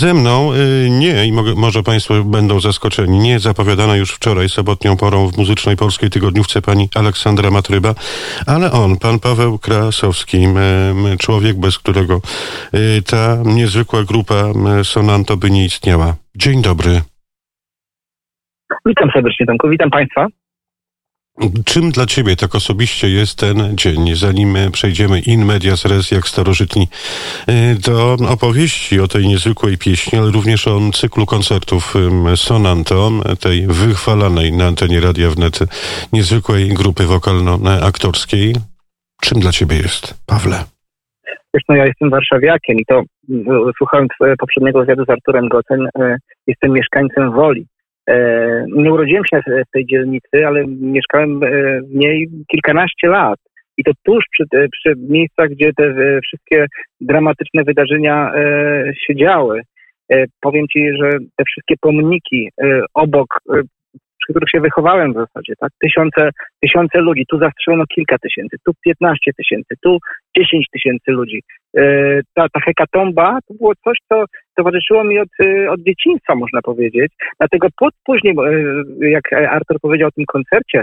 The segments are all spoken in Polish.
Ze mną y, nie, i może Państwo będą zaskoczeni, nie zapowiadana już wczoraj sobotnią porą w Muzycznej Polskiej Tygodniówce pani Aleksandra Matryba, ale on, pan Paweł Krasowski, człowiek, bez którego y, ta niezwykła grupa Sonanto by nie istniała. Dzień dobry. Witam serdecznie, Tomku. Witam Państwa. Czym dla Ciebie tak osobiście jest ten dzień, zanim przejdziemy in medias res, jak starożytni, y, do opowieści o tej niezwykłej pieśni, ale również o cyklu koncertów Sonanto, tej wychwalanej na antenie Radia Wnet niezwykłej grupy wokalno-aktorskiej. Czym dla Ciebie jest, Pawle? Wiesz, no ja jestem warszawiakiem i to słuchając poprzedniego wywiadu z Arturem Goten, y, jestem mieszkańcem Woli nie urodziłem się w tej dzielnicy, ale mieszkałem e, w niej kilkanaście lat. I to tuż przy, e, przy miejscach, gdzie te wszystkie dramatyczne wydarzenia się działy. Powiem Ci, że te wszystkie pomniki obok przy których się wychowałem w zasadzie, tak? Tysiące, tysiące ludzi, tu zastrzelono kilka tysięcy, tu 15 tysięcy, tu 10 tysięcy ludzi. E, ta, ta hekatomba to było coś, co towarzyszyło mi od, e, od dzieciństwa, można powiedzieć. Dlatego pod, później, e, jak Artur powiedział o tym koncercie,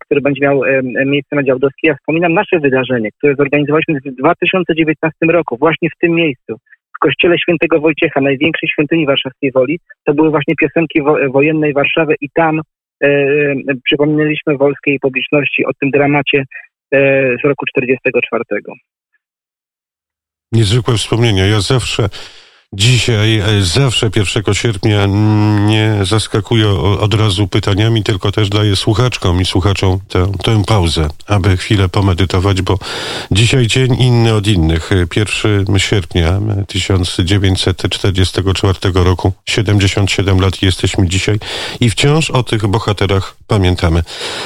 który będzie miał miejsce na Działdowskiej, ja wspominam nasze wydarzenie, które zorganizowaliśmy w 2019 roku, właśnie w tym miejscu w kościele świętego Wojciecha, największej świątyni warszawskiej Woli, to były właśnie piosenki wo wojennej Warszawy i tam e, przypomnieliśmy wolskiej publiczności o tym dramacie e, z roku 44. Niezwykłe wspomnienia. Ja zawsze Dzisiaj, e, zawsze 1 sierpnia nie zaskakuję od razu pytaniami, tylko też daję słuchaczkom i słuchaczom tę, tę pauzę, aby chwilę pomedytować, bo dzisiaj dzień inny od innych. 1 sierpnia 1944 roku, 77 lat jesteśmy dzisiaj i wciąż o tych bohaterach pamiętamy.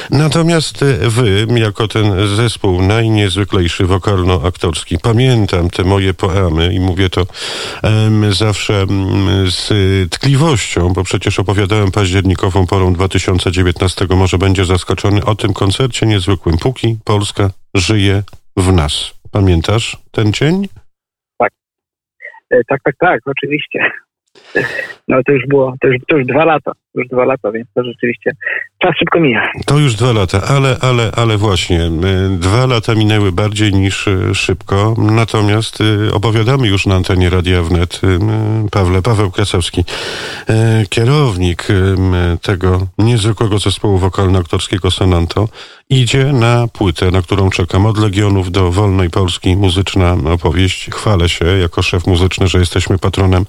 Natomiast wy, jako ten zespół najniezwyklejszy wokalno-aktorski, pamiętam te moje poemy i mówię to zawsze mm, z tkliwością, bo przecież opowiadałem październikową porą 2019, może będzie zaskoczony o tym koncercie niezwykłym. Póki Polska żyje w nas. Pamiętasz ten dzień? Tak. E, tak, tak, tak, oczywiście. No to już było, to już, to już dwa lata, już dwa lata, więc to rzeczywiście czas szybko mija. To już dwa lata, ale, ale, ale właśnie, e, dwa lata minęły bardziej niż e, szybko, natomiast e, opowiadamy już na antenie Radia Wnet, Pawle, Paweł Krasowski, kierownik tego niezwykłego zespołu wokalno-aktorskiego Sonanto, idzie na płytę, na którą czekam. Od Legionów do Wolnej Polski, muzyczna opowieść. Chwalę się jako szef muzyczny, że jesteśmy patronem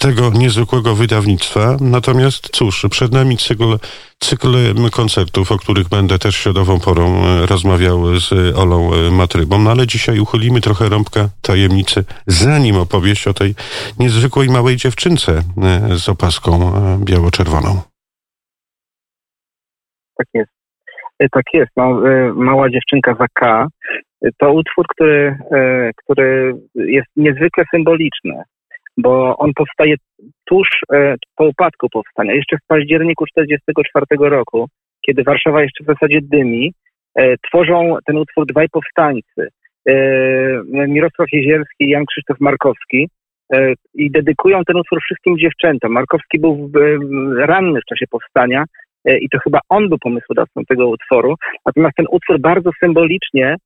tego niezwykłego wydawnictwa. Natomiast cóż, przed nami cykl, cykl koncertów, o których będę też środową porą e, rozmawiał z Olą e, Matrybą. No ale dzisiaj uchylimy trochę rąbka tajemnicy, zanim opowieść o tej niezwykłej małej dziewczynce e, z opaską biało-czerwoną. Tak jest. Tak jest. No, mała dziewczynka za K to utwór, który, który jest niezwykle symboliczny bo on powstaje tuż e, po upadku powstania, jeszcze w październiku 1944 roku, kiedy Warszawa jeszcze w zasadzie dymi, e, tworzą ten utwór dwaj powstańcy, e, Mirosław Jezierski i Jan Krzysztof Markowski i dedykują ten utwór wszystkim dziewczętom. Markowski był ranny w czasie powstania i to chyba on był pomysłodawcą tego utworu, natomiast ten utwór bardzo symbolicznie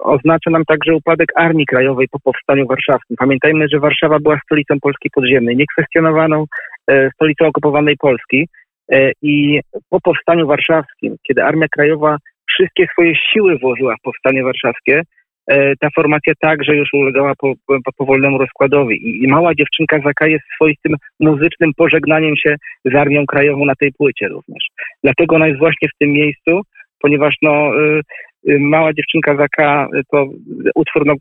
oznacza nam także upadek Armii Krajowej po powstaniu warszawskim. Pamiętajmy, że Warszawa była stolicą Polski podziemnej, niekwestionowaną e, stolicą okupowanej Polski i po powstaniu warszawskim, kiedy Armia Krajowa wszystkie swoje siły włożyła w powstanie warszawskie, ta formacja także już ulegała po, po powolnemu rozkładowi. I, mała dziewczynka Zaka jest swoistym muzycznym pożegnaniem się z Armią Krajową na tej płycie również. Dlatego ona jest właśnie w tym miejscu, ponieważ no, mała dziewczynka Zaka y, to utwór, no,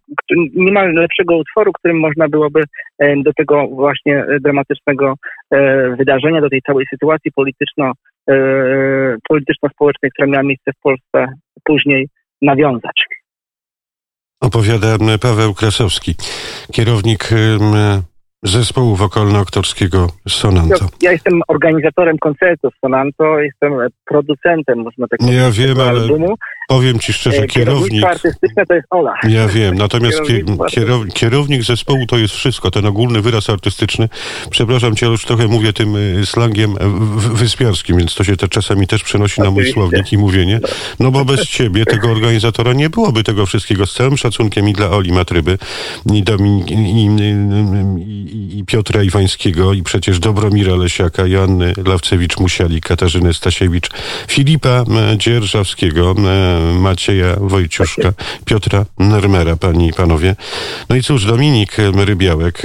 nie ma lepszego utworu, którym można byłoby e, do tego właśnie e, dramatycznego e, wydarzenia, do tej całej sytuacji polityczno, polityczno-społecznej, która miała miejsce w Polsce później nawiązać. Opowiada Paweł Krasowski, kierownik zespołu wokalno-aktorskiego Sonanto. Ja jestem organizatorem koncertów Sonanto, jestem producentem, można tak powiedzieć, ja wiem, ale... albumu Powiem ci szczerze, kierownik... artystyczne to jest Ola. Ja wiem, natomiast kierownik, kierownik zespołu to jest wszystko, ten ogólny wyraz artystyczny. Przepraszam cię, już trochę mówię tym y, slangiem wyspiarskim, więc to się to czasami też przenosi na mój słownik i mówienie. No bo bez ciebie, tego organizatora, nie byłoby tego wszystkiego. Z całym szacunkiem i dla Oli Matryby, i, Dominik, i, i, i Piotra Iwańskiego, i przecież Dobromira Lesiaka, Joanny Lawcewicz-Musiali, Katarzyny Stasiewicz, Filipa Dzierżawskiego, Macieja Wojciuszka, Piotra Nermera, panie i panowie. No i cóż, Dominik Rybiałek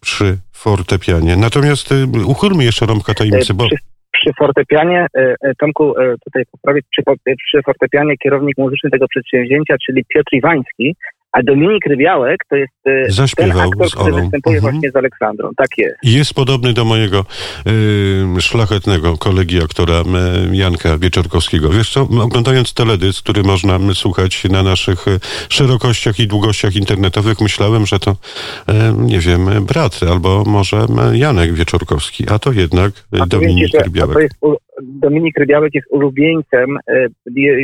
przy fortepianie. Natomiast uchylmy jeszcze rąbka tajemnicy, bo... Przy, fortepianie, e, e, Tomku, e, tutaj poprawię, przy, przy fortepianie kierownik muzyczny tego przedsięwzięcia, czyli Piotr Iwański, a Dominik Rybiałek to jest e, Zaśpiewał ten aktor, który występuje mhm. właśnie z Aleksandrą. Tak jest. Jest podobny do mojego y, szlachetnego kolegi aktora y, Janka Wieczorkowskiego. Wiesz co, oglądając teledysk, który można słuchać na naszych szerokościach i długościach internetowych, myślałem, że to, y, nie wiem, brat albo może Janek Wieczorkowski, a to jednak a Dominik Rybiałek. To jest, Dominik Rybiałek jest ulubieńcem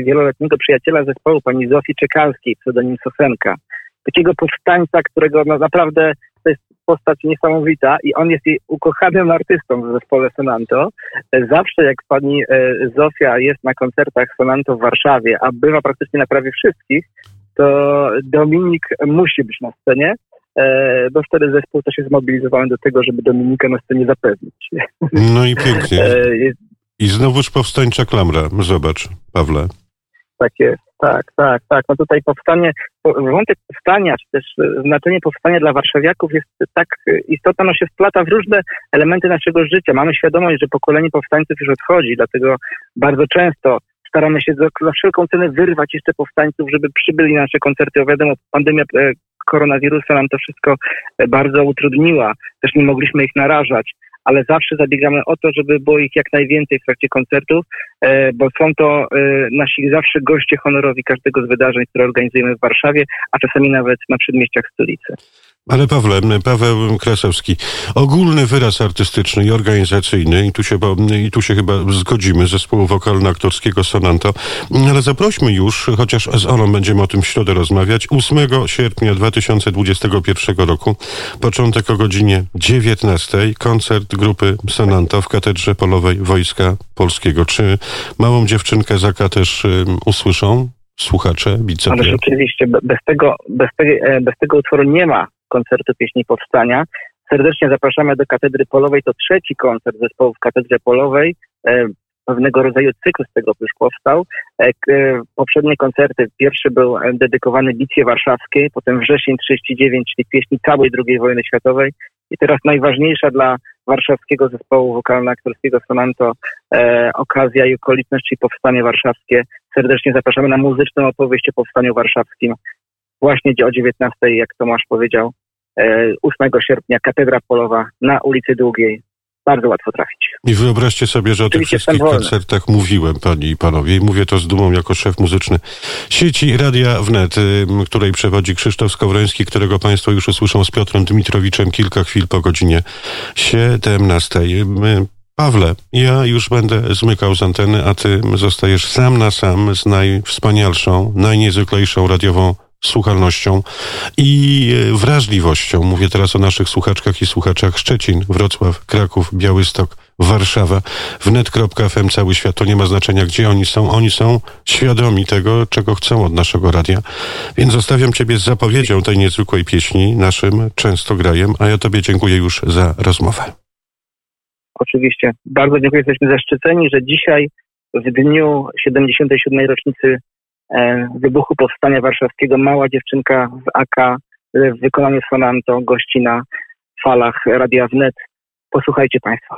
wieloletniego przyjaciela zespołu pani Zofii Czekalskiej, pseudonim Sosenka takiego powstańca, którego no, naprawdę to jest postać niesamowita i on jest jej ukochanym artystą w zespole Sonanto. Zawsze jak pani e, Zofia jest na koncertach Sonanto w Warszawie, a bywa praktycznie na prawie wszystkich, to Dominik musi być na scenie, e, bo wtedy zespół też jest zmobilizowany do tego, żeby Dominika na scenie zapewnić. No i pięknie. E, I znowuż powstańcza klamra. Zobacz, Pawle. Tak jest, tak, tak, tak. No tutaj powstanie, wątek powstania, czy też e, znaczenie powstania dla warszawiaków jest tak istotne, no się wplata w różne elementy naszego życia. Mamy świadomość, że pokolenie powstańców już odchodzi, dlatego bardzo często staramy się za, wszelką cenę wyrwać jeszcze powstańców, żeby przybyli na nasze koncerty. Wiadomo, pandemia e, koronawirusa nam to wszystko e, bardzo utrudniła. Też nie mogliśmy ich narażać ale zawsze zabiegamy o to, żeby było ich jak najwięcej w trakcie koncertów, e, bo są to e, nasi zawsze goście honorowi każdego z wydarzeń, które organizujemy w Warszawie, a czasami nawet na przedmieściach stolicy. Ale Pawle, Paweł Krasowski, ogólny wyraz artystyczny i organizacyjny, i tu się, i tu się chyba zgodzimy, zespołu wokalno-aktorskiego Sonanto, ale zaprośmy już, chociaż z Olą będziemy o tym w środę rozmawiać, 8 sierpnia 2021 roku, początek o godzinie 19, koncert grupy Sonanto w Katedrze Polowej Wojska Polskiego. Czy małą dziewczynkę Zaka też um, usłyszą? Słuchacze, bicepie? Ale oczywiście, bez tego, bez, e, bez tego utworu nie ma koncertu pieśni powstania. Serdecznie zapraszamy do Katedry Polowej. To trzeci koncert zespołu w Katedrze Polowej. E, pewnego rodzaju cykl z tego już powstał. E, e, poprzednie koncerty, pierwszy był dedykowany Bitwie Warszawskiej, potem wrzesień 39, czyli pieśni całej II wojny światowej i teraz najważniejsza dla warszawskiego zespołu wokalno-aktorskiego Sonanto e, okazja i okoliczność, czyli powstanie warszawskie. Serdecznie zapraszamy na muzyczną opowieść o powstaniu warszawskim właśnie o 19, jak Tomasz powiedział, 8 e, sierpnia, Katedra Polowa na ulicy Długiej. Bardzo łatwo trafić. I wyobraźcie sobie, że o tych wszystkich koncertach mówiłem, panie i panowie, i mówię to z dumą jako szef muzyczny sieci Radia Wnet, której przewodzi Krzysztof Skowroński, którego państwo już usłyszą z Piotrem Dmitrowiczem kilka chwil po godzinie 17. Pawle, ja już będę zmykał z anteny, a ty zostajesz sam na sam z najwspanialszą, najniezwyklejszą radiową słuchalnością i e, wrażliwością. Mówię teraz o naszych słuchaczkach i słuchaczach Szczecin, Wrocław, Kraków, Białystok, Warszawa, wnet.fm, cały świat. To nie ma znaczenia, gdzie oni są. Oni są świadomi tego, czego chcą od naszego radia. Więc zostawiam Ciebie z zapowiedzią tej niezwykłej pieśni, naszym często grajem, a ja Tobie dziękuję już za rozmowę. Oczywiście. Bardzo dziękuję. Jesteśmy zaszczyceni, że dzisiaj w dniu 77. rocznicy wybuchu Powstania Warszawskiego mała dziewczynka z AK w wykonaniu sonanto gości na falach Radia Wnet. Posłuchajcie Państwo.